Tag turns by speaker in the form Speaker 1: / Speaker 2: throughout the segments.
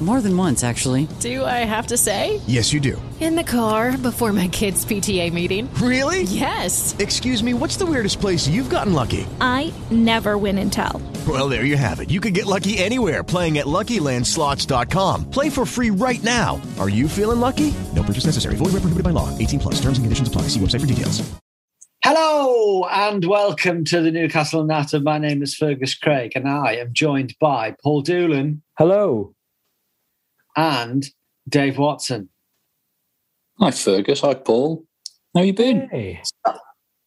Speaker 1: More than once, actually.
Speaker 2: Do I have to say?
Speaker 3: Yes, you do.
Speaker 2: In the car before my kids' PTA meeting.
Speaker 3: Really?
Speaker 2: Yes.
Speaker 3: Excuse me, what's the weirdest place you've gotten lucky?
Speaker 4: I never win and tell.
Speaker 3: Well, there you have it. You can get lucky anywhere playing at LuckyLandSlots.com. Play for free right now. Are you feeling lucky? No purchase necessary. Void where prohibited by law. 18 plus. Terms and conditions apply. See website for details.
Speaker 5: Hello and welcome to the Newcastle Natter. My name is Fergus Craig and I am joined by Paul Doolan
Speaker 6: Hello.
Speaker 5: And Dave Watson.
Speaker 7: Hi, Fergus. Hi, Paul. How you been?
Speaker 6: Hey.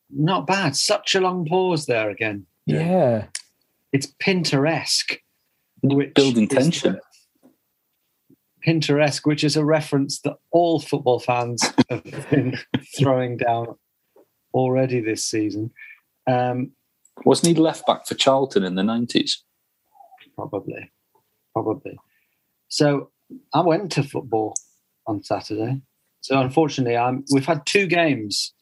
Speaker 5: Not bad. Such a long pause there again.
Speaker 6: Yeah.
Speaker 5: It's Pinteresque. Which
Speaker 7: Building tension.
Speaker 5: Pinteresque, which is a reference that all football fans have been throwing down already this season. Um,
Speaker 7: Wasn't he left back for Charlton in the nineties?
Speaker 5: probably, probably. So I went to football on Saturday. So unfortunately, I'm. We've had two games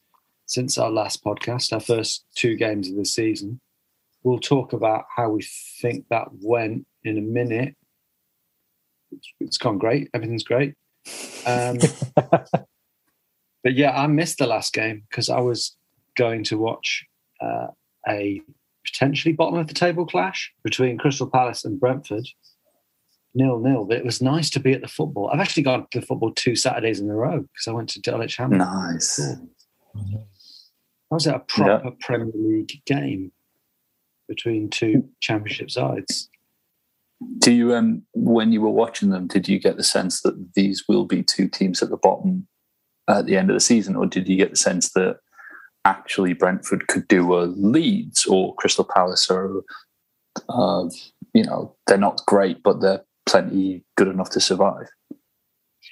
Speaker 5: since our last podcast. Our first two games of the season. We'll talk about how we think that went in a minute. It's, it's gone great. Everything's great. Um, but yeah, I missed the last game because I was going to watch uh, a potentially bottom of the table clash between Crystal Palace and Brentford. Nil nil, but it was nice to be at the football. I've actually gone to the football two Saturdays in a row because I went to Dulwich Hamlet.
Speaker 7: Nice.
Speaker 5: I was at a proper Premier League game between two Championship sides.
Speaker 7: Do you, um, when you were watching them, did you get the sense that these will be two teams at the bottom at the end of the season, or did you get the sense that actually Brentford could do a Leeds or Crystal Palace, or uh, you know they're not great, but they're plenty good enough to survive?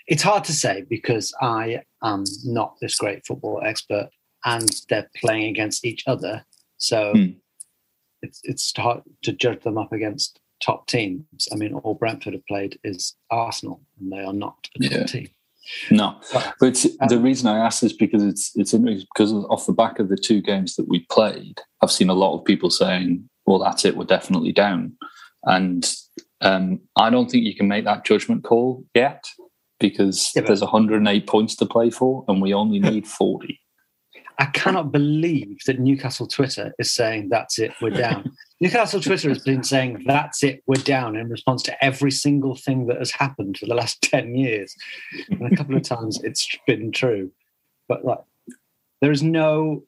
Speaker 5: It's hard to say because I am not this great football expert, and they're playing against each other, so
Speaker 7: Hmm.
Speaker 5: it's it's hard to judge them up against top teams. I mean, all Brentford have played is Arsenal, and they are not a top
Speaker 7: Yeah.
Speaker 5: team.
Speaker 7: No,
Speaker 5: But-
Speaker 7: but it's, the reason I ask is because it's it's interesting because off the back of the two games that we played, I've seen a lot of people saying, "Well, that's it, we're definitely down," and um, I don't think you can make that judgment call yet because
Speaker 5: Yeah,
Speaker 7: there's 108 points to play for, and we only need 40.
Speaker 5: I cannot believe that Newcastle Twitter is saying that's it, we're down. Newcastle Twitter has been saying that's it, we're down in response to every single thing that has happened for the last 10 years. And a couple of times it's been true. But like there is no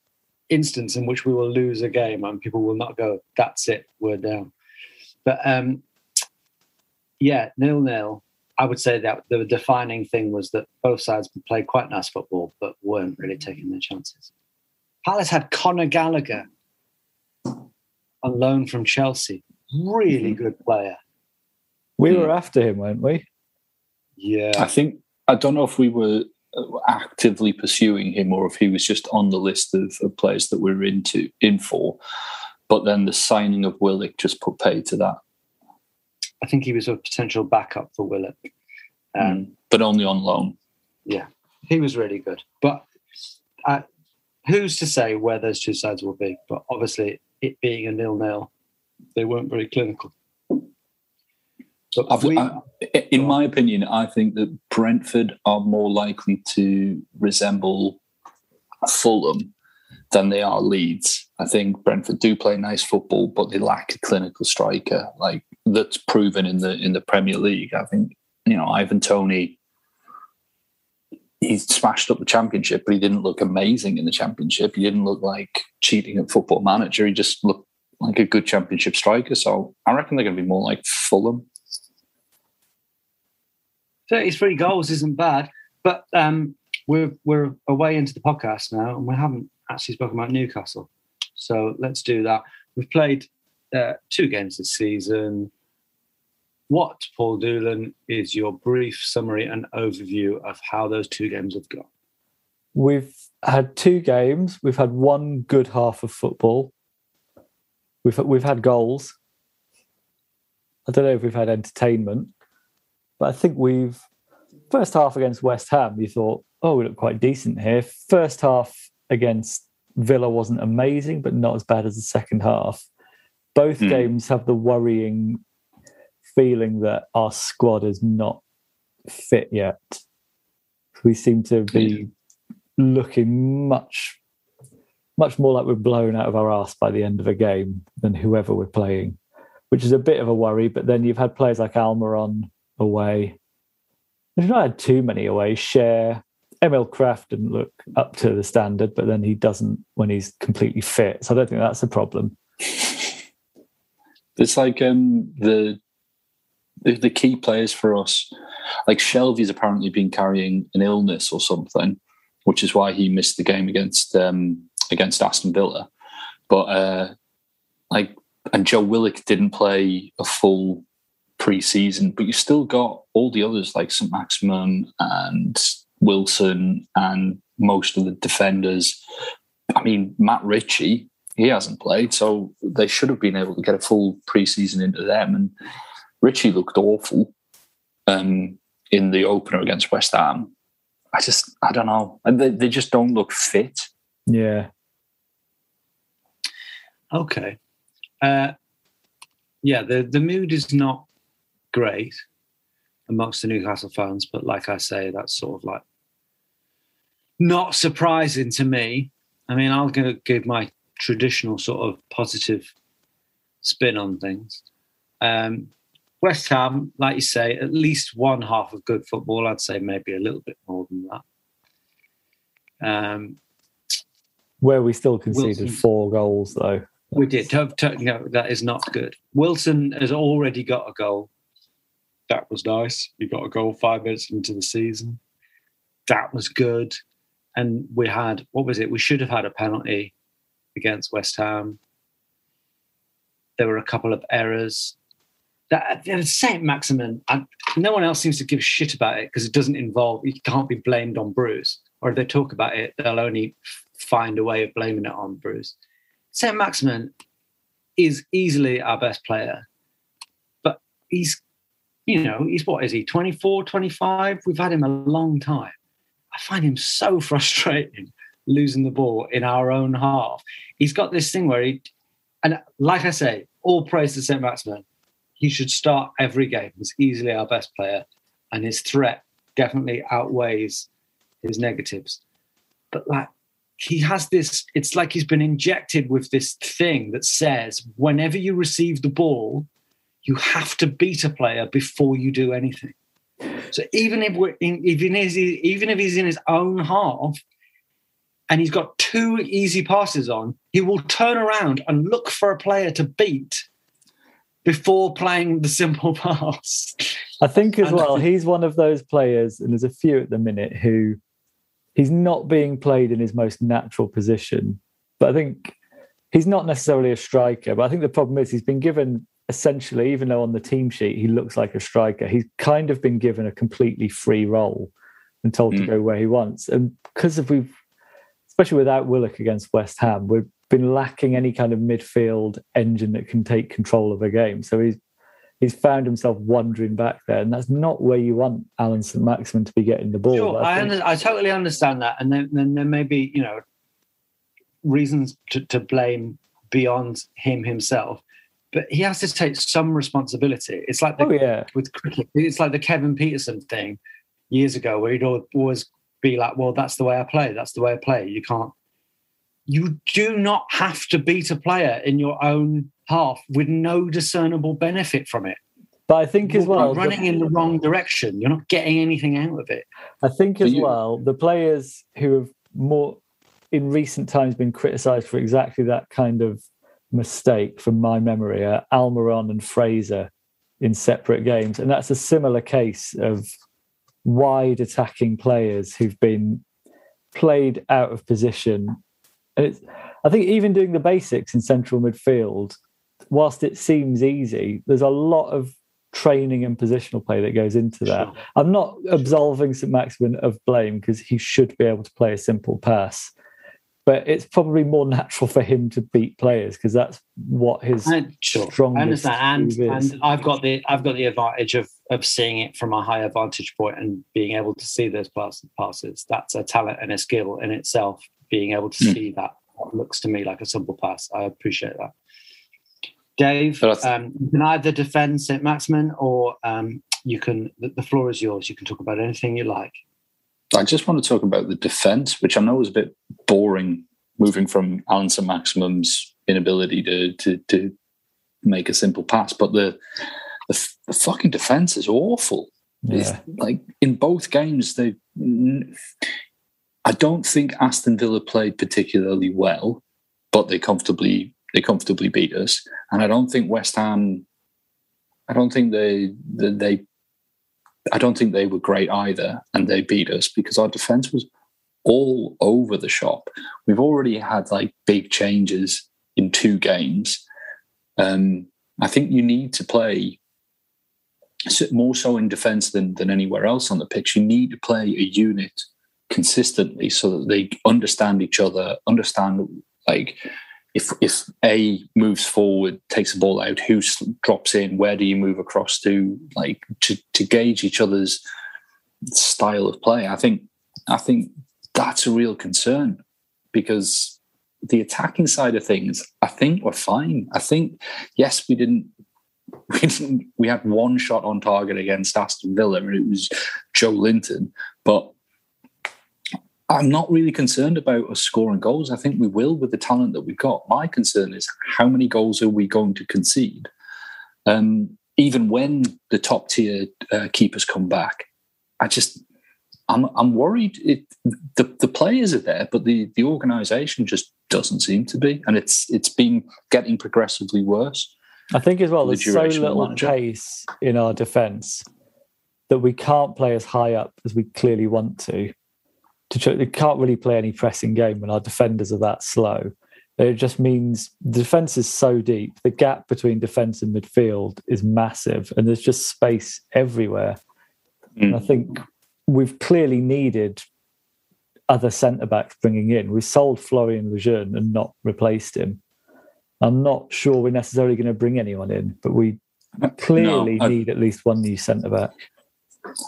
Speaker 5: instance in which we will lose a game and people will not go, that's it, we're down. But um yeah, nil nil. I would say that the defining thing was that both sides played quite nice football, but weren't really taking their chances. Palace had Conor Gallagher on loan from Chelsea. Really good player.
Speaker 6: We
Speaker 7: Hmm.
Speaker 6: were after him, weren't we?
Speaker 5: Yeah.
Speaker 7: I think I don't know if we were uh, actively pursuing him or if he was just on the list of, of players that we were into in for. But then the signing of Willock just put pay to that.
Speaker 5: I think he was a potential backup for Willock. Um,
Speaker 7: Mm. but only on loan.
Speaker 5: Yeah, he was really good. But uh, who's to say where those two sides will be? But obviously, it being a nil-nil, they weren't very clinical. We,
Speaker 7: I- in my opinion, I think that Brentford are more likely to resemble Fulham than they are Leeds. I think Brentford do play nice football, but they lack a clinical striker like that's proven in the in the Premier League. I think you know Ivan Toney. He smashed up the championship, but he didn't look amazing in the championship. He didn't look like cheating at Football Manager. He just looked like a good championship striker. So I reckon they're going to be more like Fulham.
Speaker 5: 33 goals isn't bad, but um, we're we're away into the podcast now, and we haven't actually spoken about Newcastle. So let's do that. We've played uh, two games this season. What, Paul Doolan, is your brief summary and overview of how those two games have gone?
Speaker 6: We've had two games. We've had one good half of football. We've we've had goals. I don't know if we've had entertainment, but I think we've first half against West Ham. You thought, oh, we look quite decent here. First half against Villa wasn't amazing, but not as bad as the second half. Both
Speaker 7: Hmm.
Speaker 6: games have the worrying feeling that our squad is not fit yet. We seem to be looking much, much more like we're blown out of our arse by the end of a game than whoever we're playing, which is a bit of a worry. But then you've had players like Almiron away. We've not had too many away. Schär Emil Krafth didn't look up to the standard, but then he doesn't when he's completely fit. So I don't think that's a problem.
Speaker 7: It's like um, the, the the key players for us, like Shelvey's apparently been carrying an illness or something, which is why he missed the game against um, against Aston Villa. But uh, like, and Joe Willock didn't play a full pre-season, but you still got all the others like St Maximin and Wilson and most of the defenders. I mean, Matt Ritchie, he hasn't played, so they should have been able to get a full preseason into them. And Ritchie looked awful um, in the opener against West Ham. I just, I don't know. And They, they just don't look fit.
Speaker 6: Yeah.
Speaker 5: Okay. Uh, yeah, the, the mood is not great amongst the Newcastle fans, but like I say, that's sort of like not surprising to me. I mean, I'm going to give my traditional sort of positive spin on things. Um, West Ham, like you say, at least one half of good football. I'd say maybe a little bit more than that. Um,
Speaker 6: Where we still conceded
Speaker 5: Wilson.
Speaker 6: four goals, though.
Speaker 5: we did. No, that is not good. Wilson has already got a goal. That was nice. He got a goal five minutes into the season. That was good. And we had, what was it? We should have had a penalty against West Ham. There were a couple of errors. That Saint Maximin, no one else seems to give a shit about it because it doesn't involve. You can't be blamed on Bruce, or if they talk about it, they'll only find a way of blaming it on Bruce. Saint Maximin is easily our best player, but he's, you know, he's what is he, 24, 25? We've had him a long time. I find him so frustrating losing the ball in our own half. He's got this thing where he, and like I say, all praise to St. Maximin. He should start every game. He's easily our best player, and his threat definitely outweighs his negatives. But like, he has this, it's like he's been injected with this thing that says whenever you receive the ball, you have to beat a player before you do anything. So even if we're in, even if he's, even if he's in his own half, and he's got two easy passes on, he will turn around and look for a player to beat before playing the simple pass.
Speaker 6: I think as
Speaker 5: And
Speaker 6: well,
Speaker 5: think-
Speaker 6: he's one of those players, and there's a few at the minute who he's not being played in his most natural position. But I think he's not necessarily a striker. But I think the problem is he's been given essentially, even though on the team sheet he looks like a striker, he's kind of been given a completely free role and told to
Speaker 7: Mm.
Speaker 6: go where he wants. And because of we've, especially without Willock against West Ham, we've been lacking any kind of midfield engine that can take control of a game. So he's he's found himself wandering back there, and that's not where you want Allan St. Maximin to be getting the ball.
Speaker 5: Sure,
Speaker 6: But
Speaker 5: I, under, I totally understand that, and then, then there may be you know reasons to, to blame beyond him himself, but he has to take some responsibility. It's like the,
Speaker 6: oh yeah,
Speaker 5: with cricket, it's like the Kevin Pietersen thing years ago, where he'd always be like, well, that's the way I play. That's the way I play. You can't. You do not have to beat a player in your own half with no discernible benefit from it.
Speaker 6: But I think as
Speaker 5: You're
Speaker 6: well,
Speaker 5: running in the wrong direction. You're not getting anything out of it.
Speaker 6: I think as
Speaker 7: you-
Speaker 6: well, the players who have more in recent times been criticised for exactly that kind of mistake, from my memory, are Almiron and Fraser in separate games, and that's a similar case of wide attacking players who've been played out of position. And it's, I think even doing the basics in central midfield, whilst it seems easy, there's a lot of training and positional play that goes into that.
Speaker 5: Sure.
Speaker 6: I'm not absolving St Maximin of blame because he should be able to play a simple pass, but it's probably more natural for him to beat players because that's what his
Speaker 5: Uh, sure,
Speaker 6: strongest
Speaker 5: I understand,
Speaker 6: move
Speaker 5: and,
Speaker 6: is.
Speaker 5: and I've got the I've got the advantage of of seeing it from a higher vantage point and being able to see those pass, passes. That's a talent and a skill in itself. Being able to
Speaker 7: Hmm.
Speaker 5: see that looks to me like a simple pass. I appreciate that. Dave,
Speaker 7: But I th-
Speaker 5: um, you can either defend St Maximin or um, you can. The, the floor is yours. You can talk about anything you like.
Speaker 7: I just want to talk about the defense, which I know is a bit boring, moving from St. Maximin's inability to, to to make a simple pass, but the the, the fucking defense is awful. It's
Speaker 6: Yeah.
Speaker 7: like in both games, they. I don't think Aston Villa played particularly well, but they comfortably they comfortably beat us, and I don't think West Ham. I don't think they they. they I don't think they were great either, and they beat us because our defense was all over the shop. We've already had like big changes in two games. Um, I think you need to play more so in defence than than anywhere else on the pitch. You need to play a unit consistently so that they understand each other, understand like if if A moves forward, takes the ball out, who drops in, where do you move across to, like to to gauge each other's style of play. I think I think that's a real concern because the attacking side of things, I think we're fine. I think yes, we didn't we didn't we had one shot on target against Aston Villa and it was Joelinton, but I'm not really concerned about us scoring goals. I think we will with the talent that we've got. My concern is how many goals are we going to concede? Um, even when the top tier uh, keepers come back, I just I'm I'm worried. It the the players are there, but the the organisation just doesn't seem to be, and it's it's been getting progressively worse.
Speaker 6: I think as well,
Speaker 7: the
Speaker 6: there's so
Speaker 7: duration of the
Speaker 6: little
Speaker 7: manager.
Speaker 6: pace in our defence that we can't play as high up as we clearly want to. To try, we can't really play any pressing game when our defenders are that slow. It just means the defence is so deep. The gap between defence and midfield is massive, and there's just space everywhere. And I think we've clearly needed other centre backs bringing in. We sold Florian Lejeune and not replaced him. I'm not sure we're necessarily going to bring anyone in, but we clearly
Speaker 7: No, I-
Speaker 6: need at least one new centre back.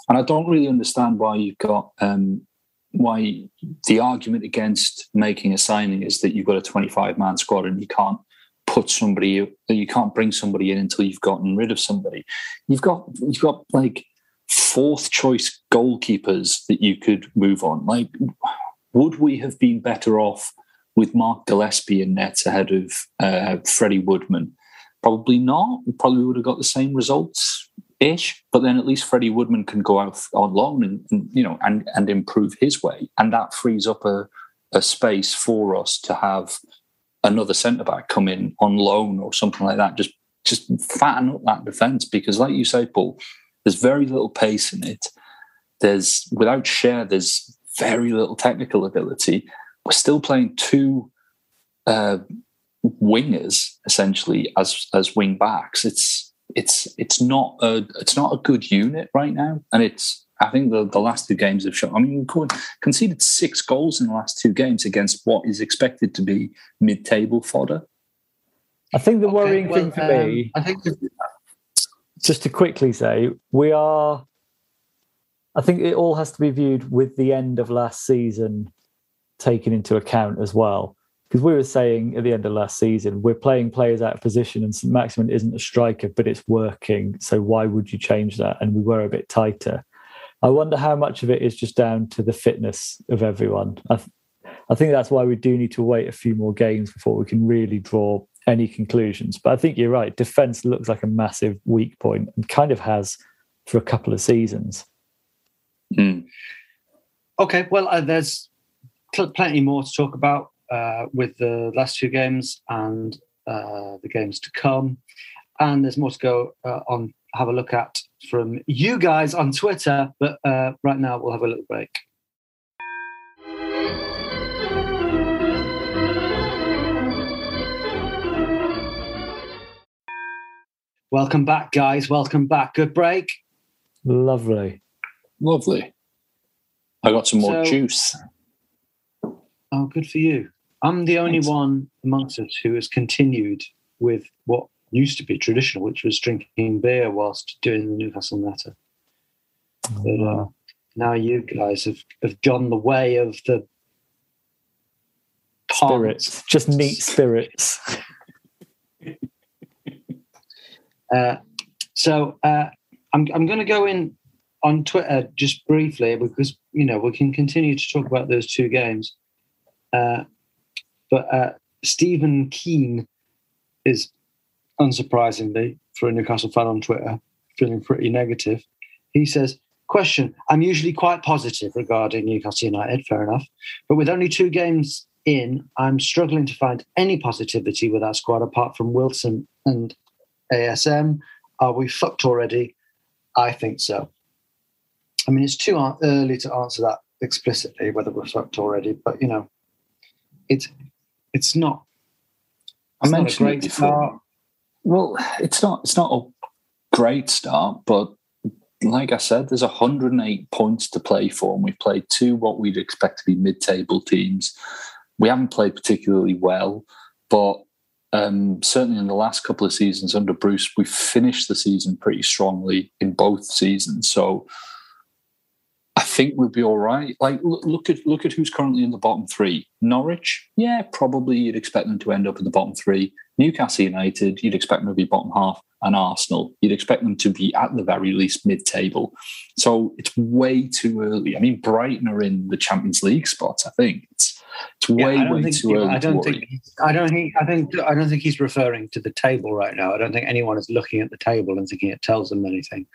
Speaker 7: And I don't really understand why you've got um, why the argument against making a signing is that you've got a 25 man squad and you can't put somebody you can't bring somebody in until you've gotten rid of somebody. You've got you've got like fourth choice goalkeepers that you could move on. Like, would we have been better off with Mark Gillespie in nets ahead of uh, Freddie Woodman? Probably not. We probably would have got the same results ish. But then at least Freddie Woodman can go out on loan and, and you know and and improve his way, and that frees up a a space for us to have another centre back come in on loan or something like that. Just just fatten up that defence because, like you say, Paul, there's very little pace in it. There's without Schär, there's very little technical ability. We're still playing two uh, wingers essentially as as wing backs. It's it's it's not a it's not a good unit right now, and it's I think the, the last two games have shown. I mean, we conceded six goals in the last two games against what is expected to be mid-table fodder.
Speaker 6: I think the
Speaker 5: Okay,
Speaker 6: worrying
Speaker 5: well,
Speaker 6: thing for
Speaker 5: um,
Speaker 6: me,
Speaker 5: I think
Speaker 6: just to quickly say, we are. I think it all has to be viewed with the end of last season taken into account as well. Because we were saying at the end of last season, we're playing players out of position and St. Maximin isn't a striker, but it's working. So why would you change that? And we were a bit tighter. I wonder how much of it is just down to the fitness of everyone. I, th- I think that's why we do need to wait a few more games before we can really draw any conclusions. But I think you're right. Defense looks like a massive weak point and kind of has for a couple of seasons.
Speaker 7: Mm.
Speaker 5: Okay, well, uh, there's pl- plenty more to talk about uh, with the last two games and uh, the games to come. And there's more to go uh, on, have a look at from you guys on Twitter. But uh, right now, we'll have a little break. Welcome back, guys. Welcome back. Good break.
Speaker 6: Lovely.
Speaker 7: Lovely. I got some more
Speaker 5: So-
Speaker 7: juice.
Speaker 5: Oh, good for you. I'm the only
Speaker 7: Thanks.
Speaker 5: one amongst us who has continued with what used to be traditional, which was drinking beer whilst doing the Newcastle Natter. But uh, now you guys have, have gone the way of the
Speaker 6: Spirits, just neat spirits.
Speaker 5: Uh, so uh, I'm I'm going to go in on Twitter just briefly because you know we can continue to talk about those two games. Uh, but uh, Stephen Keane is unsurprisingly for a Newcastle fan on Twitter feeling pretty negative. He says, "Question: I'm usually quite positive regarding Newcastle United. Fair enough, but with only two games." In, I'm struggling to find any positivity with our squad apart from Wilson and ASM. Are we fucked already? I think so. I mean, it's too early to answer that explicitly whether we're fucked already, but you know, it's it's not.
Speaker 7: I
Speaker 5: It's a
Speaker 7: mentioned it before.
Speaker 5: start.
Speaker 7: Well, it's not it's not a great start, but like I said, there's 108 points to play for, and we've played two what we'd expect to be mid-table teams. We haven't played particularly well, but um, certainly in the last couple of seasons under Bruce, we finished the season pretty strongly in both seasons. So I think we'll be all right. Like look, look at look at who's currently in the bottom three. Norwich, yeah, probably you'd expect them to end up in the bottom three. Newcastle United, you'd expect them to be bottom half, and Arsenal, you'd expect them to be at the very least mid-table. So it's way too early. I mean, Brighton are in the Champions League spots. I think it's it's
Speaker 5: Yeah,
Speaker 7: way
Speaker 5: I
Speaker 7: way
Speaker 5: think,
Speaker 7: too early.
Speaker 5: I don't think.
Speaker 7: worry.
Speaker 5: I don't think. I think. I don't think he's referring to the table right now. I don't think anyone is looking at the table and thinking it tells them anything.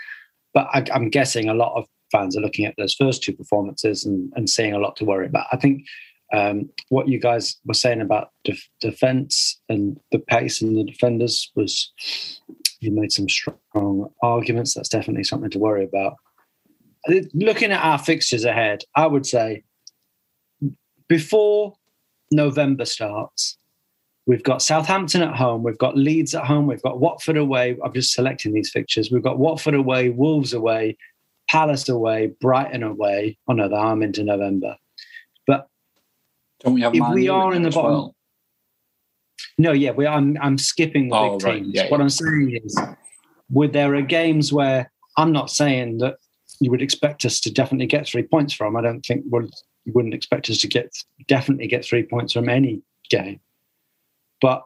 Speaker 5: But I, I'm guessing a lot of fans are looking at those first two performances and, and seeing a lot to worry about. I think um, what you guys were saying about def- defense and the pace and the defenders was you made some strong arguments. That's definitely something to worry about. Looking at our fixtures ahead, I would say before November starts, we've got Southampton at home, we've got Leeds at home, we've got Watford away. I'm just selecting these fixtures. We've got Watford away, Wolves away, Palace away, Brighton away. Oh no, I'm into November. But
Speaker 7: Don't we have
Speaker 5: if we are in the bottom,
Speaker 7: well?
Speaker 5: no, yeah, we, I'm I'm skipping the
Speaker 7: Oh,
Speaker 5: big
Speaker 7: right,
Speaker 5: teams.
Speaker 7: yeah,
Speaker 5: what
Speaker 7: yeah.
Speaker 5: I'm saying is, would there are games where I'm not saying that you would expect us to definitely get three points from. I don't think well, you wouldn't expect us to get definitely get three points from any game. But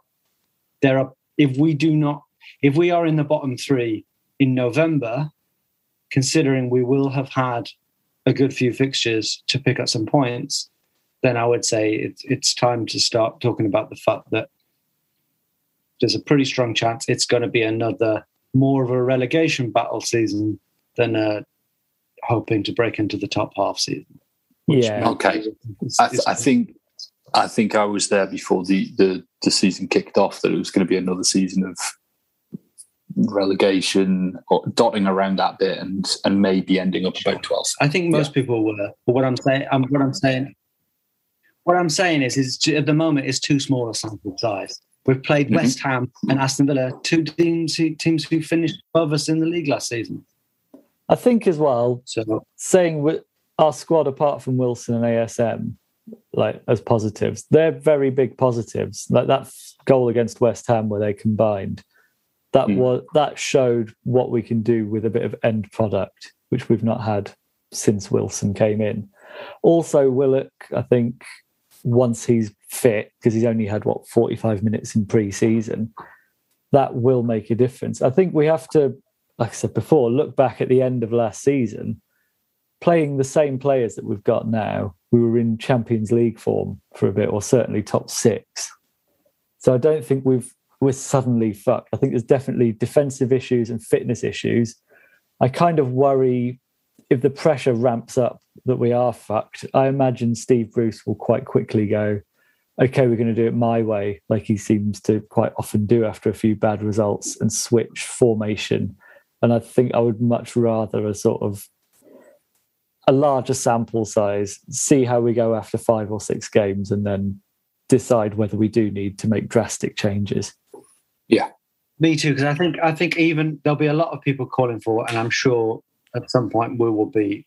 Speaker 5: there are if we do not if we are in the bottom three in November, considering we will have had a good few fixtures to pick up some points, then I would say it's it's time to start talking about the fact that there's a pretty strong chance it's going to be another more of a relegation battle season than a hoping to break into the top half season.
Speaker 6: Yeah.
Speaker 7: Okay.
Speaker 5: It's-
Speaker 7: I, th-
Speaker 5: it's-
Speaker 7: I think I think I was there before the, the, the season kicked off that it was going to be another season of relegation or dotting around that bit and and maybe ending up about 12th.
Speaker 5: I think most people were. But what I'm saying, um, what I'm saying, what I'm saying is, is at the moment it's too small a sample size. We've played
Speaker 7: Mhm.
Speaker 5: West Ham and Aston Villa, two teams who, teams who finished above us in the league last season.
Speaker 6: I think as well,
Speaker 5: So
Speaker 6: saying with our squad apart from Wilson and ASM, like as positives, they're very big positives. Like that goal against West Ham where they combined, that
Speaker 7: Hmm.
Speaker 6: was that showed what we can do with a bit of end product, which we've not had since Wilson came in. Also, Willock, I think once he's fit, because he's only had what 45 minutes in pre-season, that will make a difference. I think we have to, like I said before, look back at the end of last season playing the same players that we've got now, we were in Champions League form for a bit, or certainly top six. So I don't think we've we're suddenly fucked. I think there's definitely defensive issues and fitness issues. I kind of worry if the pressure ramps up that we are fucked. I imagine Steve Bruce will quite quickly go, okay, we're going to do it my way, like he seems to quite often do after a few bad results, and switch formation. And I think I would much rather a sort of a larger sample size, see how we go after five or six games, and then decide whether we do need to make drastic changes.
Speaker 7: Yeah,
Speaker 5: Me too, because I think I think even there'll be a lot of people calling for, it, and I'm sure at some point we will be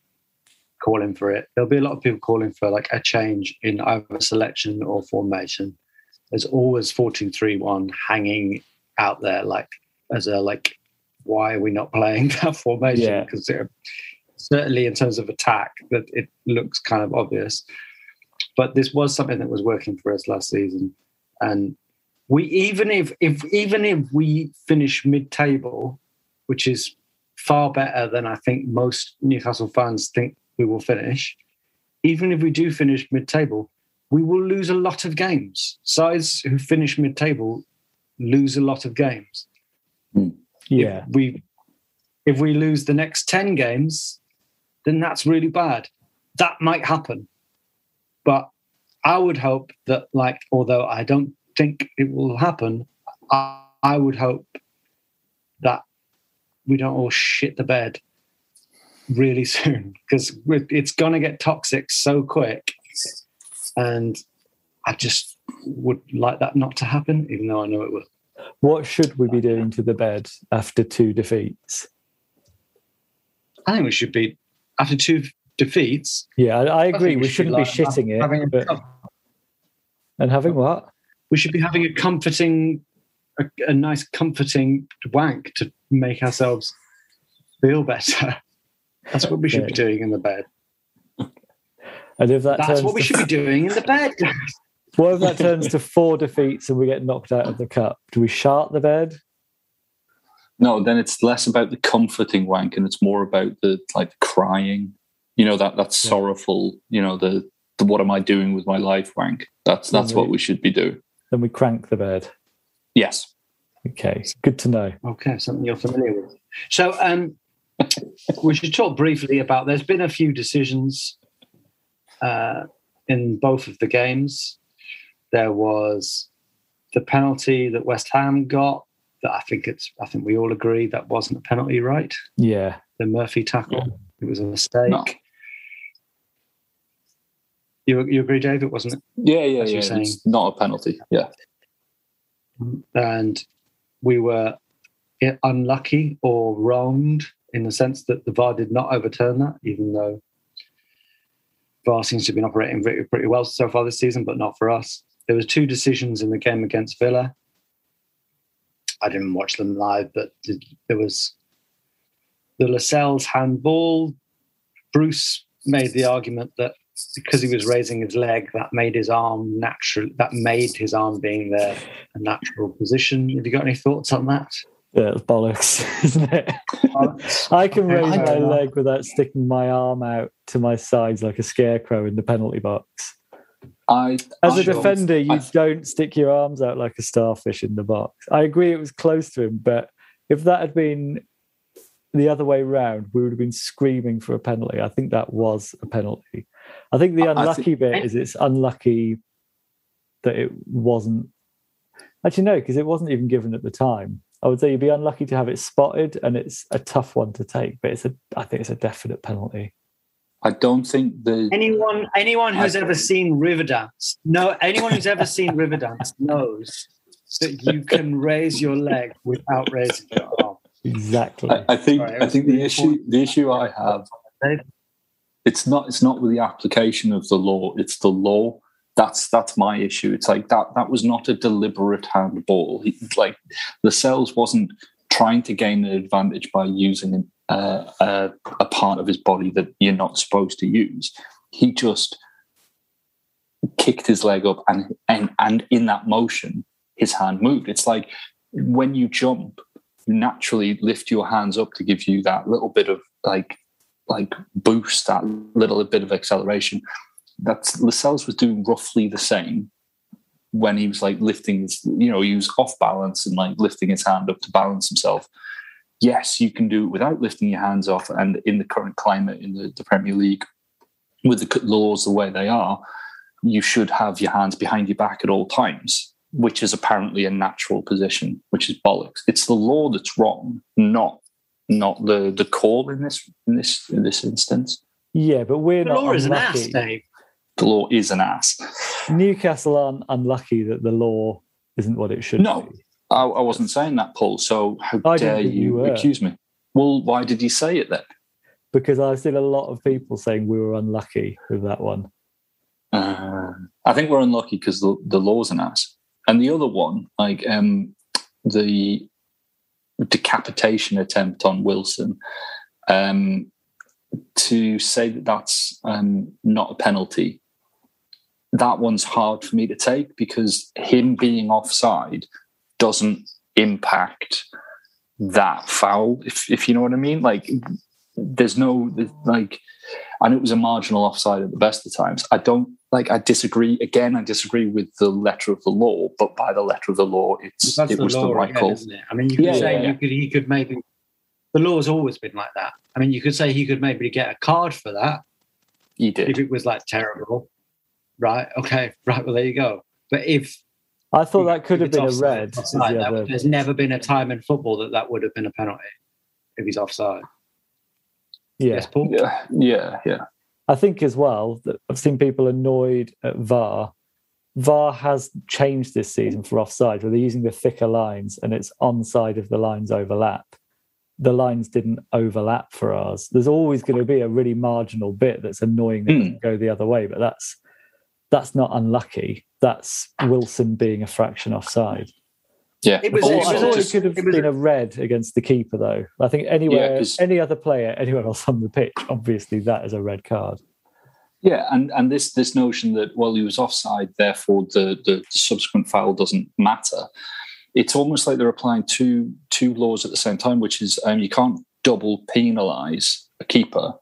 Speaker 5: calling for it. There'll be a lot of people calling for like a change in either selection or formation. There's always four two three one hanging out there, like as a like, why are we not playing that formation?
Speaker 6: Yeah.
Speaker 5: Because certainly in terms of attack, that it looks kind of obvious. But this was something that was working for us last season, and we even if if even if we finish mid table, which is far better than I think most Newcastle fans think we will finish. Even if we do finish mid table, we will lose a lot of games. Sides who finish mid table lose a lot of games. Hmm.
Speaker 6: Yeah.
Speaker 5: If we if we lose the next 10 games, then that's really bad. That might happen. But I would hope that like although I don't think it will happen, I, I would hope that we don't all shit the bed really soon because it's going to get toxic so quick. And I just would like that not to happen, even though I know it will.
Speaker 6: What should we be doing to the bed after two defeats?
Speaker 5: I think we should be, after two defeats,
Speaker 6: Yeah, I, I agree. We,
Speaker 5: we should
Speaker 6: shouldn't
Speaker 5: like
Speaker 6: be shitting
Speaker 5: having a
Speaker 6: it. But, and having what?
Speaker 5: We should be having a comforting, a, a nice comforting wank to make ourselves feel better. That's what we should be doing in the bed.
Speaker 6: And if that
Speaker 5: That's what we should be doing in the bed.
Speaker 6: what if that turns to four defeats and we get knocked out of the cup? Do we shart the bed?
Speaker 7: no, then it's less about the comforting wank and it's more about the like the crying. You know that that sorrowful. You know the the what am I doing with my life wank. That's that's what we should be doing.
Speaker 6: Then we crank the bed.
Speaker 7: Yes.
Speaker 6: Okay, good to know.
Speaker 5: Okay, something you're familiar with. So, um, we should talk briefly about. There's been a few decisions uh, in both of the games. There was the penalty that West Ham got. That I think it's. I think we all agree that wasn't a penalty, right?
Speaker 6: Yeah,
Speaker 5: The Murphy tackle. It was a mistake.
Speaker 7: No.
Speaker 5: You you agree, Dave? It wasn't. it?
Speaker 7: Yeah, yeah,
Speaker 5: As
Speaker 7: yeah.
Speaker 5: you're saying.
Speaker 7: It's not a penalty. Yeah.
Speaker 5: and we were unlucky or wronged in the sense that the VAR did not overturn that, even though VAR seems to have been operating pretty, pretty well so far this season, but not for us. There was two decisions in the game against Villa. I didn't watch them live, but there was the Lascelles handball. Bruce made the argument that because he was raising his leg, that made his arm natural. That made his arm being there a natural position. Have you got any thoughts on that?
Speaker 6: yeah, it's bollocks, isn't it? I can raise
Speaker 5: Okay,
Speaker 6: my
Speaker 5: fair enough.
Speaker 6: leg without sticking my arm out to my sides like a scarecrow in the penalty box.
Speaker 7: I
Speaker 6: As
Speaker 7: I
Speaker 6: a
Speaker 7: don't-
Speaker 6: defender, you
Speaker 7: I-
Speaker 6: don't stick your arms out like a starfish in the box. I agree it was close to him, but if that had been the other way round, we would have been screaming for a penalty. I think that was a penalty. I think the
Speaker 7: I- I
Speaker 6: unlucky
Speaker 7: think-
Speaker 6: bit is it's unlucky that it wasn't. Actually, no, because it wasn't even given at the time. I would say you'd be unlucky to have it spotted, and it's a tough one to take. But it's a, I think it's a definite penalty.
Speaker 7: I don't think the
Speaker 5: Anyone, anyone who's
Speaker 7: I-
Speaker 5: ever seen Riverdance, no, anyone who's ever seen Riverdance knows that you can raise your leg without raising your arm.
Speaker 6: Exactly.
Speaker 7: I, I think
Speaker 5: Sorry,
Speaker 7: I think the
Speaker 5: really
Speaker 7: issue the issue I have
Speaker 5: Dave?
Speaker 7: It's not it's not with the application of the law it's the law. That's that's my issue. It's like that that was not a deliberate handball. He- like Lascelles wasn't trying to gain an advantage by using uh, a, a part of his body that you're not supposed to use. He just kicked his leg up and and and in that motion his hand moved. It's like when you jump you naturally lift your hands up to give you that little bit of like like boost, that little bit of acceleration. That Lascelles was doing roughly the same when he was like lifting his, you know, he was off balance and like lifting his hand up to balance himself. Yes, you can do it without lifting your hands off. And in the current climate in the, the Premier League, with the laws the way they are, you should have your hands behind your back at all times, which is apparently a natural position, which is bollocks. It's the law that's wrong, not not the the call in this in this in this instance.
Speaker 6: Yeah, but we're
Speaker 5: The
Speaker 6: not
Speaker 5: law is an ass, Dave.
Speaker 7: The law is an ass.
Speaker 6: Newcastle aren't unlucky that the law isn't what it should
Speaker 7: No,
Speaker 6: be.
Speaker 7: I, I wasn't saying that, Paul. So how
Speaker 6: I
Speaker 7: dare
Speaker 6: you
Speaker 7: you accuse me? Well, why did you say it then?
Speaker 6: Because I've seen a lot of people saying we were unlucky with that one.
Speaker 7: Uh, I think we're unlucky because the, the law's an ass. And the other one, like um, the decapitation attempt on Wilson, um, to say that that's um, not a penalty, that one's hard for me to take because him being offside doesn't impact that foul, if, if you know what I mean. Like, there's no, like, and it was a marginal offside at the best of times. I don't like. I disagree. Again, I disagree with the letter of the law, but by the letter of the law, it's
Speaker 5: That's
Speaker 7: it
Speaker 5: the
Speaker 7: was the right
Speaker 5: again,
Speaker 7: call.
Speaker 5: isn't it? I mean, you could
Speaker 7: Yeah,
Speaker 5: say
Speaker 7: yeah, yeah.
Speaker 5: you could he could maybe the law's always been like that. I mean, you could say he could maybe get a card for that
Speaker 7: He did if
Speaker 5: it was like terrible, right? Okay, right. Well, there you go. But if
Speaker 6: I thought that could have
Speaker 5: it's
Speaker 6: been a red.
Speaker 5: offside,
Speaker 6: the
Speaker 5: that-
Speaker 6: other-
Speaker 5: there's never been a time in football that that would have been a penalty if he's offside.
Speaker 6: Yeah.
Speaker 5: Yes, Paul.
Speaker 7: Yeah, yeah, yeah.
Speaker 6: I think as well that I've seen people annoyed at VAR. VAR has changed this season for offside, where they're using the thicker lines and it's on side of the lines overlap. The lines didn't overlap for ours. There's always going to be a really marginal bit that's annoying that doesn't hmm. go the other way, but that's that's not unlucky. That's Wilson being a fraction offside.
Speaker 7: Yeah,
Speaker 5: It was-
Speaker 6: I
Speaker 5: it
Speaker 6: thought- I
Speaker 5: was just-
Speaker 6: it could have
Speaker 5: it was-
Speaker 6: been a red against the keeper, though. I think anywhere,
Speaker 7: Yeah, 'cause-
Speaker 6: any other player, anywhere else on the pitch, obviously that is a red card.
Speaker 7: Yeah, and and this this notion that well he was offside, therefore the the, the subsequent foul doesn't matter. It's almost like they're applying two two laws at the same time, which is um, you can't double penalise a keeper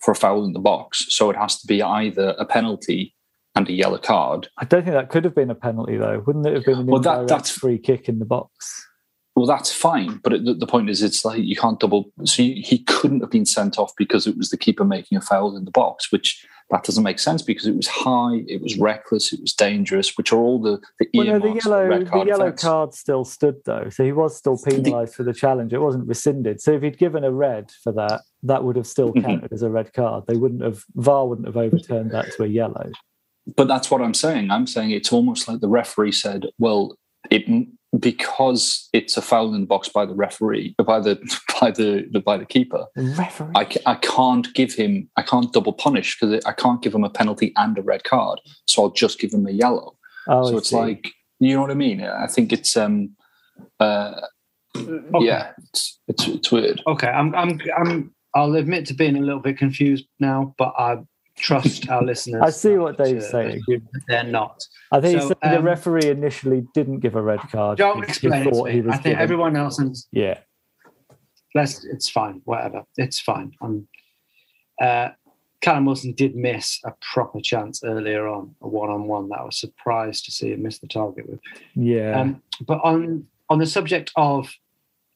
Speaker 7: for a foul in the box, so it has to be either a penalty and a yellow card.
Speaker 6: I don't think that could have been a penalty, though. Wouldn't it have been an
Speaker 7: Well, that- that's-
Speaker 6: free kick in the box?
Speaker 7: Well, that's fine, but it, the, the point is, it's like you can't double. So you, he couldn't have been sent off because it was the keeper making a foul in the box, which that doesn't make sense because it was high, it was reckless, it was dangerous, which are all the the
Speaker 6: Well, no, the
Speaker 7: earmarks for a
Speaker 6: yellow, the
Speaker 7: card
Speaker 6: yellow
Speaker 7: offence.
Speaker 6: card still stood though, so he was still penalised for the challenge. It wasn't rescinded. So if he'd given a red for that, that would have still
Speaker 7: Mhm.
Speaker 6: counted as a red card. They wouldn't have VAR wouldn't have overturned that to a yellow.
Speaker 7: But that's what I'm saying. I'm saying it's almost like the referee said, "Well, it because it's a foul in the box by the referee, by the by the, the by the keeper.
Speaker 6: The referee.
Speaker 7: I, I can't give him, I can't double punish because I can't give him a penalty and a red card. So I'll just give him a yellow.
Speaker 6: oh,
Speaker 7: so
Speaker 6: I
Speaker 7: it's
Speaker 6: see.
Speaker 7: like, you know what I mean? I think it's, um, uh, yeah, it's, it's it's weird.
Speaker 5: Okay, I'm, I'm, I'm. I'll admit to being a little bit confused now, but I trust our listeners.
Speaker 6: I see what
Speaker 5: to
Speaker 6: Dave's saying.
Speaker 5: They're not.
Speaker 6: I think
Speaker 5: so,
Speaker 6: saying the
Speaker 5: um,
Speaker 6: referee initially didn't give a red card.
Speaker 5: Don't explain it to
Speaker 6: thought he was
Speaker 5: I think
Speaker 6: given-
Speaker 5: everyone else.
Speaker 6: Yeah,
Speaker 5: let's. It's fine. Whatever. It's fine. Um, uh, Callum Wilson did miss a proper chance earlier on, a one-on-one that I was surprised to see him miss the target with.
Speaker 6: yeah.
Speaker 5: Um, but on on the subject of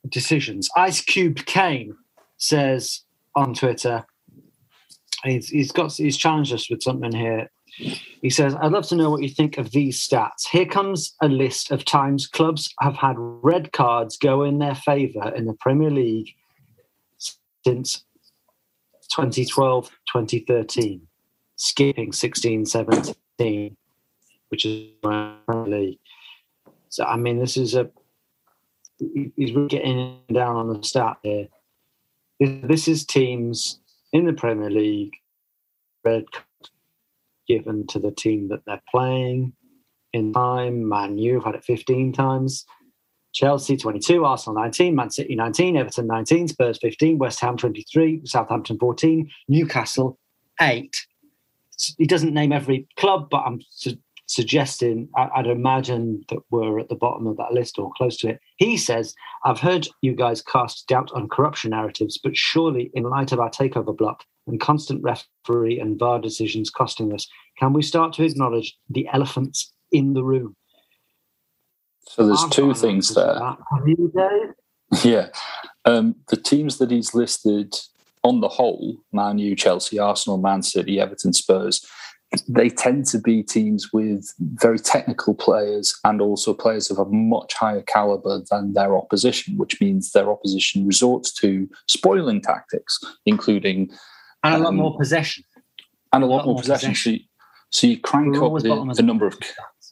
Speaker 5: decisions, Ice Cube Kane says on Twitter, he's, he's got he's challenged us with something here. He says, "I'd love to know what you think of these stats. Here comes a list of times clubs have had red cards go in their favour in the Premier League since 2012, 2013, skipping 16, 17, which is Premier So I mean, this is a he's getting down on the stat here. This is teams in the Premier League red given to the team that they're playing in time. Man U have had it 15 times. Chelsea 22, Arsenal 19, Man City 19, Everton 19, Spurs 15, West Ham 23, Southampton 14, Newcastle 8. He doesn't name every club, but I'm suggesting I'd imagine that we're at the bottom of that list or close to it. He says, I've heard you guys cast doubt on corruption narratives, but surely in light of our takeover block and constant referee and VAR decisions costing us, can we start to acknowledge the elephants in the room?
Speaker 7: So there's
Speaker 5: I've
Speaker 7: two things there.
Speaker 5: Have you, Dave?
Speaker 7: Yeah. Um, the teams that he's listed on the whole, Man U, Chelsea, Arsenal, Man City, Everton, Spurs, they tend to be teams with very technical players and also players of a much higher caliber than their opposition, which means their opposition resorts to spoiling tactics, including
Speaker 5: And a lot
Speaker 7: Um,
Speaker 5: more possession.
Speaker 7: and a lot, more possession. So you, so you crank
Speaker 5: We're
Speaker 7: up the, the
Speaker 5: the
Speaker 7: number of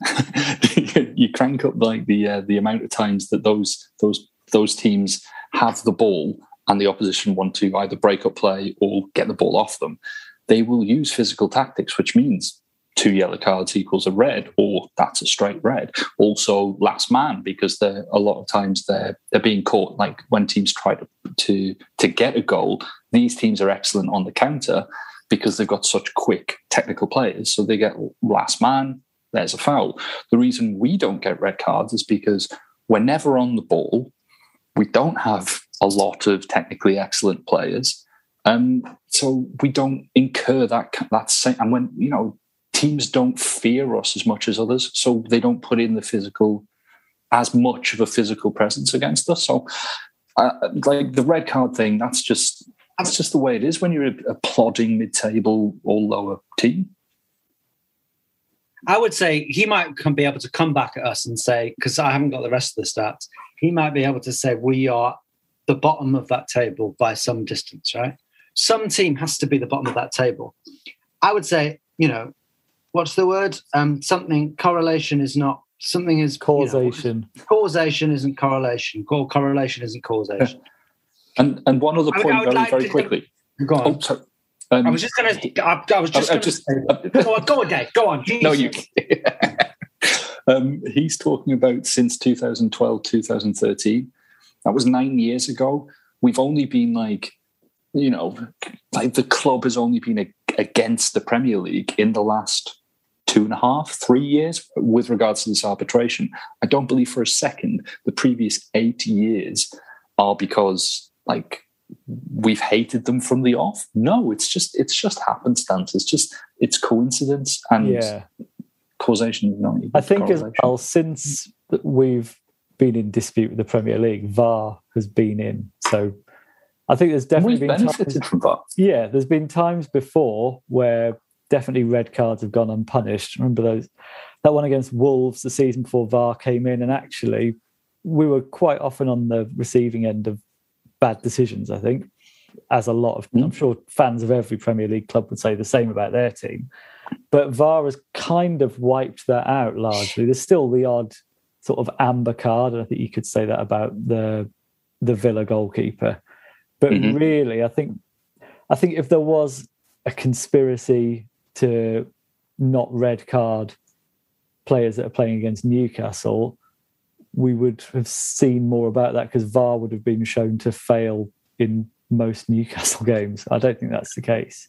Speaker 7: you crank up like the uh, the amount of times that those those those teams have the ball and the opposition want to either break up play or get the ball off them. They will use physical tactics, which means two yellow cards equals a red, or that's a straight red. Also, last man because they're a lot of times they're they're being caught. Like when teams try to to to get a goal, these teams are excellent on the counter because they've got such quick technical players. So they get last man, there's a foul. The reason we don't get red cards is because we're never on the ball. We don't have a lot of technically excellent players. Um, so we don't incur that that same, and when you know teams don't fear us as much as others, so they don't put in the physical as much of a physical presence against us. So, uh, like the red card thing, that's just that's just the way it is when you're a, a plodding mid-table or lower team.
Speaker 5: I would say he might come, be able to come back at us and say, because I haven't got the rest of the stats, he might be able to say we are the bottom of that table by some distance, right? Some team has to be the bottom of that table. I would say, you know, what's the word? Um, something correlation is not something is you know,
Speaker 6: Causation.
Speaker 5: causation isn't correlation. Or correlation isn't causation.
Speaker 7: And and one other
Speaker 5: I would-
Speaker 7: point,
Speaker 5: I would
Speaker 7: very
Speaker 5: like
Speaker 7: very
Speaker 5: to-
Speaker 7: quickly.
Speaker 5: Go on.
Speaker 7: Oh, sorry. Um,
Speaker 5: I was just gonna. I, I was just
Speaker 7: I- I
Speaker 5: gonna.
Speaker 7: just-
Speaker 5: say, go on, go on, Dave. Go on.
Speaker 7: no, you. Um, he's talking about since 2012, 2013. That was nine years ago. We've only been like, you know, like the club has only been a, against the Premier League in the last two and a half, three years with regards to this arbitration. I don't believe for a second the previous eight years are because like we've hated them from the off. No, it's just it's just happenstance. It's just it's coincidence and
Speaker 6: Yeah.
Speaker 7: causation. not even
Speaker 6: I think as well, since we've been in dispute with the Premier League, VAR has been in. So I think there's definitely
Speaker 7: we've
Speaker 6: been
Speaker 7: benefited
Speaker 6: times,
Speaker 7: from that.
Speaker 6: yeah, there's been times before where definitely red cards have gone unpunished. Remember those that one against Wolves the season before VAR came in, and actually we were quite often on the receiving end of bad decisions. I think, as a lot of mm. I'm sure fans of every Premier League club would say the same about their team. But VAR has kind of wiped that out largely. There's still the odd sort of amber card, and I think you could say that about the the Villa goalkeeper. But
Speaker 7: Mhm.
Speaker 6: really, I think I think if there was a conspiracy to not red card players that are playing against Newcastle, we would have seen more about that because VAR would have been shown to fail in most Newcastle games. I don't think that's the case.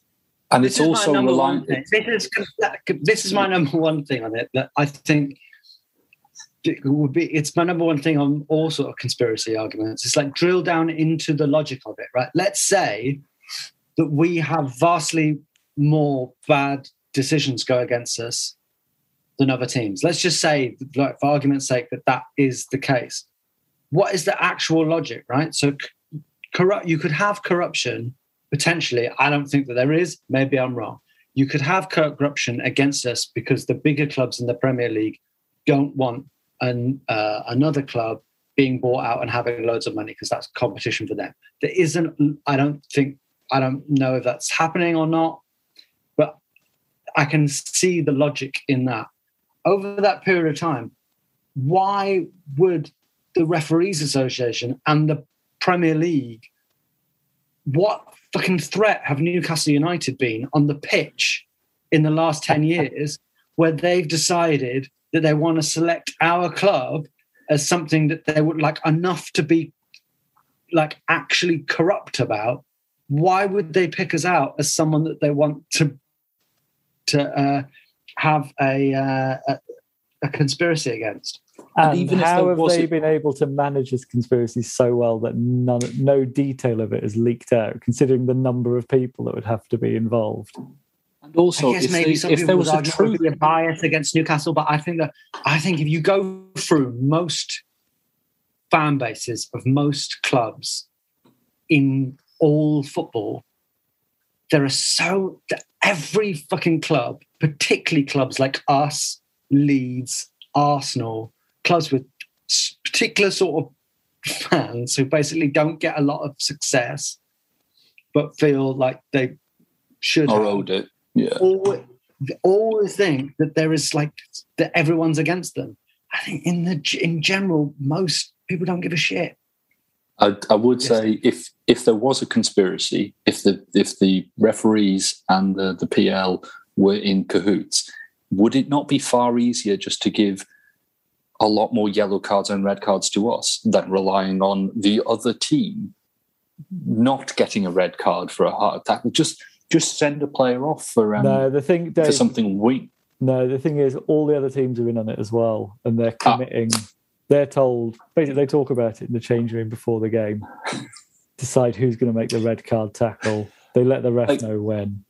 Speaker 7: And
Speaker 5: This
Speaker 7: it's also
Speaker 5: number one This is this is my number one thing on it that I think it would be. It's my number one thing on all sort of conspiracy arguments. It's like drill down into the logic of it, right? Let's say that we have vastly more bad decisions go against us than other teams. Let's just say, like for argument's sake, that that is the case. What is the actual logic, right? So, corrupt. You could have corruption potentially. I don't think that there is. Maybe I'm wrong. You could have corruption against us because the bigger clubs in the Premier League don't want an, uh, another club being bought out and having loads of money because that's competition for them. There isn't. I don't think. I don't know if that's happening or not, but I can see the logic in that. Over that period of time, why would the referees association and the Premier League what fucking threat have Newcastle United been on the pitch in the last 10 years where they've decided that they want to select our club as something that they would like enough to be like actually corrupt about why would they pick us out as someone that they want to to uh, have a, uh, a a conspiracy against.
Speaker 6: And,
Speaker 7: even
Speaker 6: how have they
Speaker 7: a-
Speaker 6: been able to manage this conspiracy so well that none, no detail of it is leaked out, considering the number of people that would have to be involved?
Speaker 7: And also,
Speaker 5: I guess
Speaker 7: if,
Speaker 5: maybe
Speaker 7: they- if there was a
Speaker 5: argue there would
Speaker 7: truth,
Speaker 5: be a bias against Newcastle, but I think that I think if you go through most fan bases of most clubs in all football, there are so every fucking club, particularly clubs like us, Leeds, Arsenal, clubs with particular sort of fans who basically don't get a lot of success, but feel like they should
Speaker 7: or
Speaker 5: have
Speaker 7: owed it. Yeah.
Speaker 5: always, always think that there is like that everyone's against them. I think in the in general, most people don't give a shit.
Speaker 7: I, I would
Speaker 5: Yes.
Speaker 7: say if if there was a conspiracy, if the if the referees and the, the PL were in cahoots, would it not be far easier just to give a lot more yellow cards and red cards to us than relying on the other team not getting a red card for a heart attack? Just just send a player off for um,
Speaker 6: no, the thing,
Speaker 7: for something weak.
Speaker 6: no, the thing is, all the other teams are in on it as well, and they're
Speaker 7: Ah.
Speaker 6: committing. They're told basically they talk about it in the change room before the game, decide who's going to make the red card tackle. They let the ref
Speaker 7: Like-
Speaker 6: know when.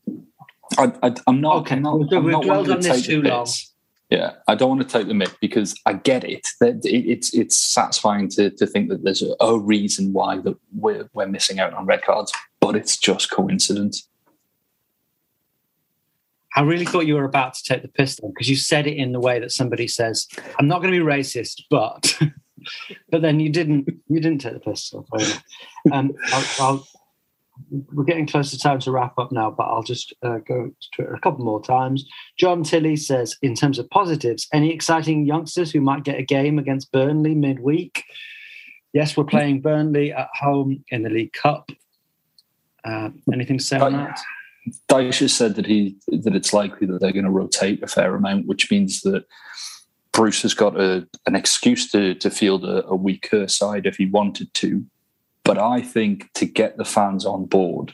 Speaker 7: I, I, I'm not.
Speaker 5: Okay,
Speaker 7: I'm not,
Speaker 5: we've-
Speaker 7: I'm not
Speaker 5: dwelled on
Speaker 7: to
Speaker 5: this
Speaker 7: take
Speaker 5: too long.
Speaker 7: Yeah, I don't want to take the myth because I get it. That it's it's satisfying to, to think that there's a, a reason why that we're we're missing out on red cards, but it's just coincidence.
Speaker 5: I really thought you were about to take the piss then because you said it in the way that somebody says, "I'm not going to be racist," but but then you didn't. You didn't take the piss. Enough. um, I'll, I'll, we're getting close to time to wrap up now, but I'll just uh, go to Twitter a couple more times. John Tilley says, in terms of positives, any exciting youngsters who might get a game against Burnley midweek? Yes, we're playing Burnley at home in the League Cup. Uh, anything to say on
Speaker 7: Uh,
Speaker 5: that?
Speaker 7: Dyche has said that he that it's likely that they're going to rotate a fair amount, which means that Bruce has got a, an excuse to to field a, a weaker side if he wanted to. But I think to get the fans on board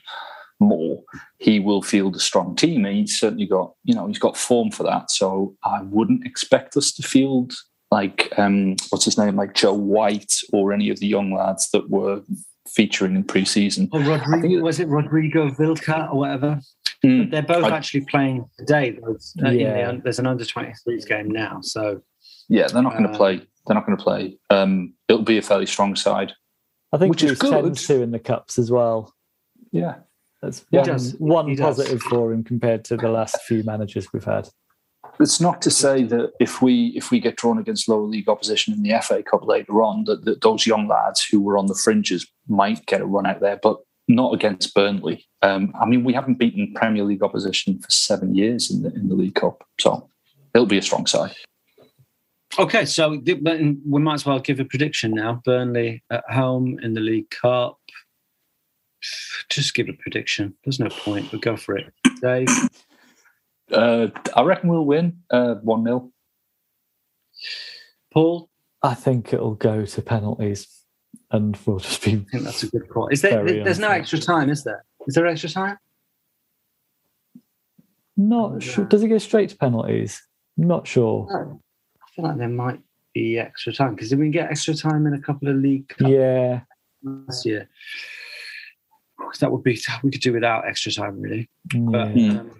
Speaker 7: more, he will field a strong team, and he's certainly got you know he's got form for that. So I wouldn't expect us to field like um, what's his name, like Joe White or any of the young lads that were featuring in pre-season.
Speaker 5: Or Rodrigo,
Speaker 7: think
Speaker 5: was it Rodrigo Vilca or whatever?
Speaker 7: Mm.
Speaker 5: They're both
Speaker 7: I-
Speaker 5: actually playing today. There's, uh, in the
Speaker 6: Yeah.
Speaker 5: there's an under 23s game now. So
Speaker 7: Yeah, they're not going to
Speaker 5: Uh,
Speaker 7: play. They're not going to play. Um, it'll be a fairly strong side.
Speaker 6: I think
Speaker 7: Which is good.
Speaker 6: tends to in the cups as well.
Speaker 7: Yeah,
Speaker 6: That's
Speaker 7: Yeah.
Speaker 6: one,
Speaker 5: does.
Speaker 6: one
Speaker 5: He does.
Speaker 6: positive for him compared to the last few managers we've had.
Speaker 7: It's not to say that if we if we get drawn against lower league opposition in the FA Cup later on, that, that those young lads who were on the fringes might get a run out there, but not against Burnley. Um, I mean, we haven't beaten Premier League opposition for seven years in the in the League Cup, so it'll be a strong side.
Speaker 5: okay, so we might as well give a prediction now. Burnley at home in the League Cup. Just give a prediction. There's no point, but go for it, Dave.
Speaker 7: Uh, I reckon we'll win uh, one 0
Speaker 5: Paul.
Speaker 6: I think it'll go to penalties, and we'll just be.
Speaker 5: I think that's a good call. Is there? There's no extra time, is there? Is there extra time?
Speaker 6: Not sure. Does it go straight to penalties? Not sure.
Speaker 5: No. I feel like there might be extra time because did we get extra time in a couple of league cups
Speaker 6: Yeah,
Speaker 5: last year? That would be we could do without extra time, really. But, um,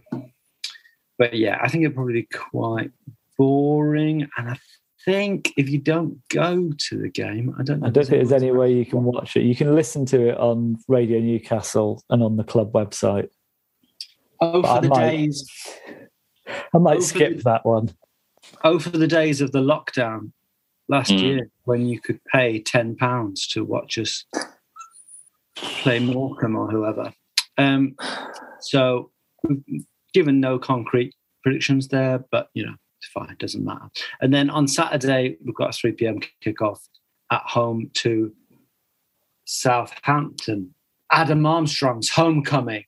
Speaker 5: but yeah, I think it'd probably be quite boring. And I think if you don't go to the game, I don't. Know
Speaker 6: I don't think there's any way you can watch it. You can listen to it on Radio Newcastle and on the club website.
Speaker 5: Oh,
Speaker 6: but
Speaker 5: for
Speaker 6: I
Speaker 5: the
Speaker 6: might-
Speaker 5: days.
Speaker 6: I might
Speaker 5: Oh,
Speaker 6: skip
Speaker 5: the-
Speaker 6: that one.
Speaker 5: Oh, for the days of the lockdown last
Speaker 7: Mm.
Speaker 5: year when you could pay ten pounds to watch us play Morecambe or whoever. Um, so, given no concrete predictions there, but you know, it's fine, it doesn't matter. And then on Saturday, we've got a 3 p.m. kickoff at home to Southampton. Adam Armstrong's homecoming.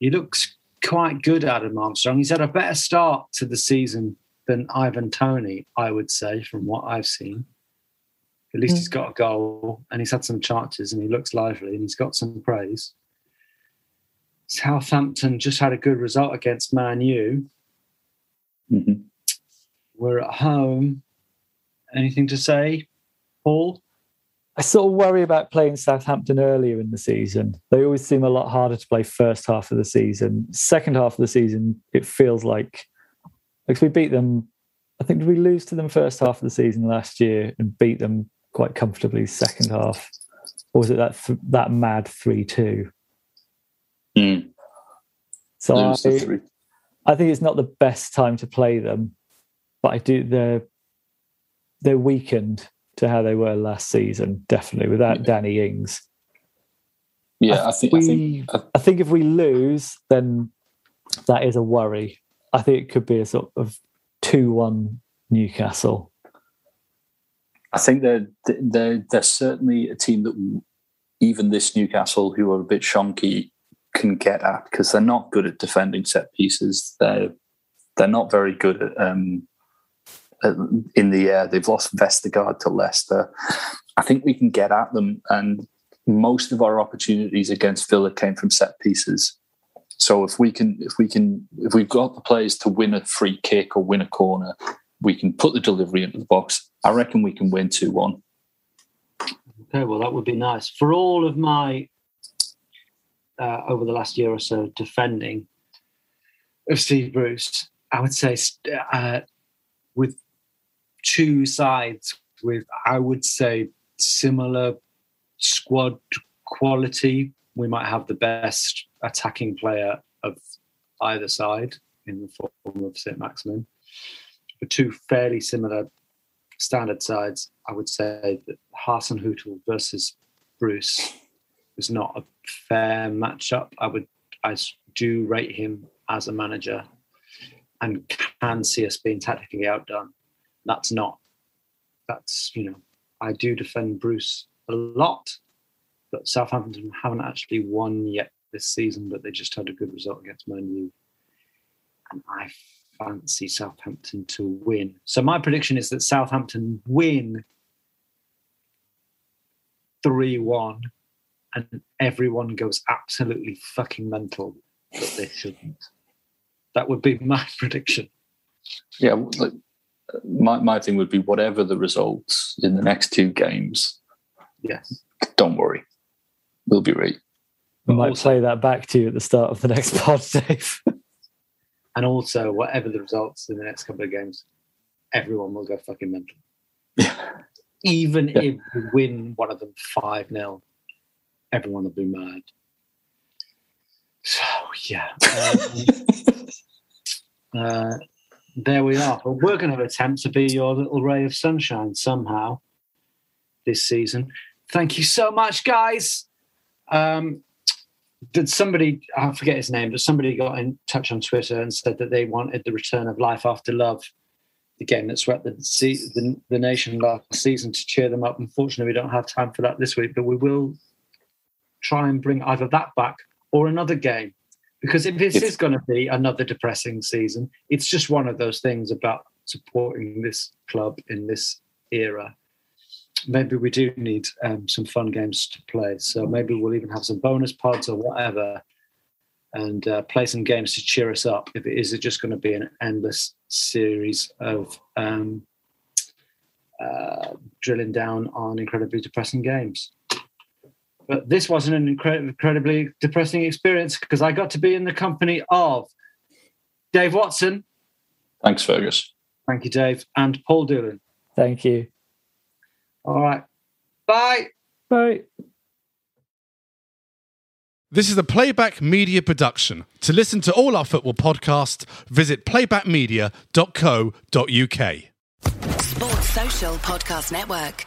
Speaker 5: He looks quite good, Adam Armstrong. He's had a better start to the season than Ivan Toney, I would say, from what I've seen. At least hmm. he's got a goal and he's had some chances and he looks lively and he's got some praise. Southampton just had a good result against Man U.
Speaker 7: Mhm.
Speaker 5: We're at home. Anything to say, Paul?
Speaker 6: I sort of worry about playing Southampton earlier in the season. They always seem a lot harder to play first half of the season. Second half of the season, it feels like because we beat them. I think did we lose to them first half of the season last year and beat them quite comfortably second half, or was it that th- that mad three two?
Speaker 7: Mm.
Speaker 6: So I. I think it's not the best time to play them, but I do they're they're weakened to how they were last season, definitely without Danny Ings.
Speaker 7: Yeah, I think. I think
Speaker 6: we, I think if we lose, then that is a worry. I think it could be a sort of two-one Newcastle.
Speaker 7: I think they're they're they're certainly a team that even this Newcastle, who are a bit shonky, can get at because they're not good at defending set pieces. They're they're not very good at, um, at in the air. They've lost Vestergaard to Leicester. I think we can get at them, and most of our opportunities against Villa came from set pieces. So if we can, if we can, if we've got the players to win a free kick or win a corner, we can put the delivery into the box. I reckon we can win two one.
Speaker 5: Okay, well, that would be nice. For all of my, uh, over the last year or so, defending of Steve Bruce, I would say uh, with two sides with, I would say, similar squad quality, we might have the best attacking player of either side in the form of St. Maximin. For two fairly similar standard sides, I would say that Hasenhüttl versus Bruce is not a fair matchup. I would, I do rate him as a manager, and can see us being tactically outdone. That's not. That's you know, I do defend Bruce a lot, but Southampton haven't actually won yet this season, but they just had a good result against Man U, and I fancy Southampton to win. So my prediction is that Southampton win 3 1 and everyone goes absolutely fucking mental, that they shouldn't. That would be my prediction.
Speaker 7: Yeah, like, my my thing would be whatever the results in the next two games.
Speaker 5: Yes.
Speaker 7: Don't worry, we'll be right.
Speaker 6: I might play that back to you at the start of the next pod, Dave.
Speaker 5: And also, whatever the results in the next couple of games, everyone will go fucking mental. Yeah. Even
Speaker 7: Yeah.
Speaker 5: if we win one of them 5 0, everyone will be mad. So, yeah. Um, uh, there we are. But we're going to attempt to be your little ray of sunshine somehow this season. Thank you so much, guys. Um, did somebody I forget his name, but somebody got in touch on Twitter and said that they wanted the return of Life After Love, the game that swept the, the the nation last season to cheer them up. Unfortunately, we don't have time for that this week, but we will try and bring either that back or another game. Because if this is going to be another depressing season, it's just one of those things about supporting this club in this era maybe we do need um, some fun games to play. So maybe we'll even have some bonus pods or whatever, and uh, play some games to cheer us up. If it is just going to be an endless series of um, uh, drilling down on incredibly depressing games. But this wasn't an incre- incredibly depressing experience because I got to be in the company of Dave Watson.
Speaker 7: Thanks, Fergus.
Speaker 5: Thank you, Dave, and Paul Doolan.
Speaker 6: Thank you.
Speaker 5: All right. Bye.
Speaker 6: Bye.
Speaker 8: This is a Playback Media production. To listen to all our football podcasts, visit playbackmedia.co.uk.
Speaker 9: Sports Social Podcast Network.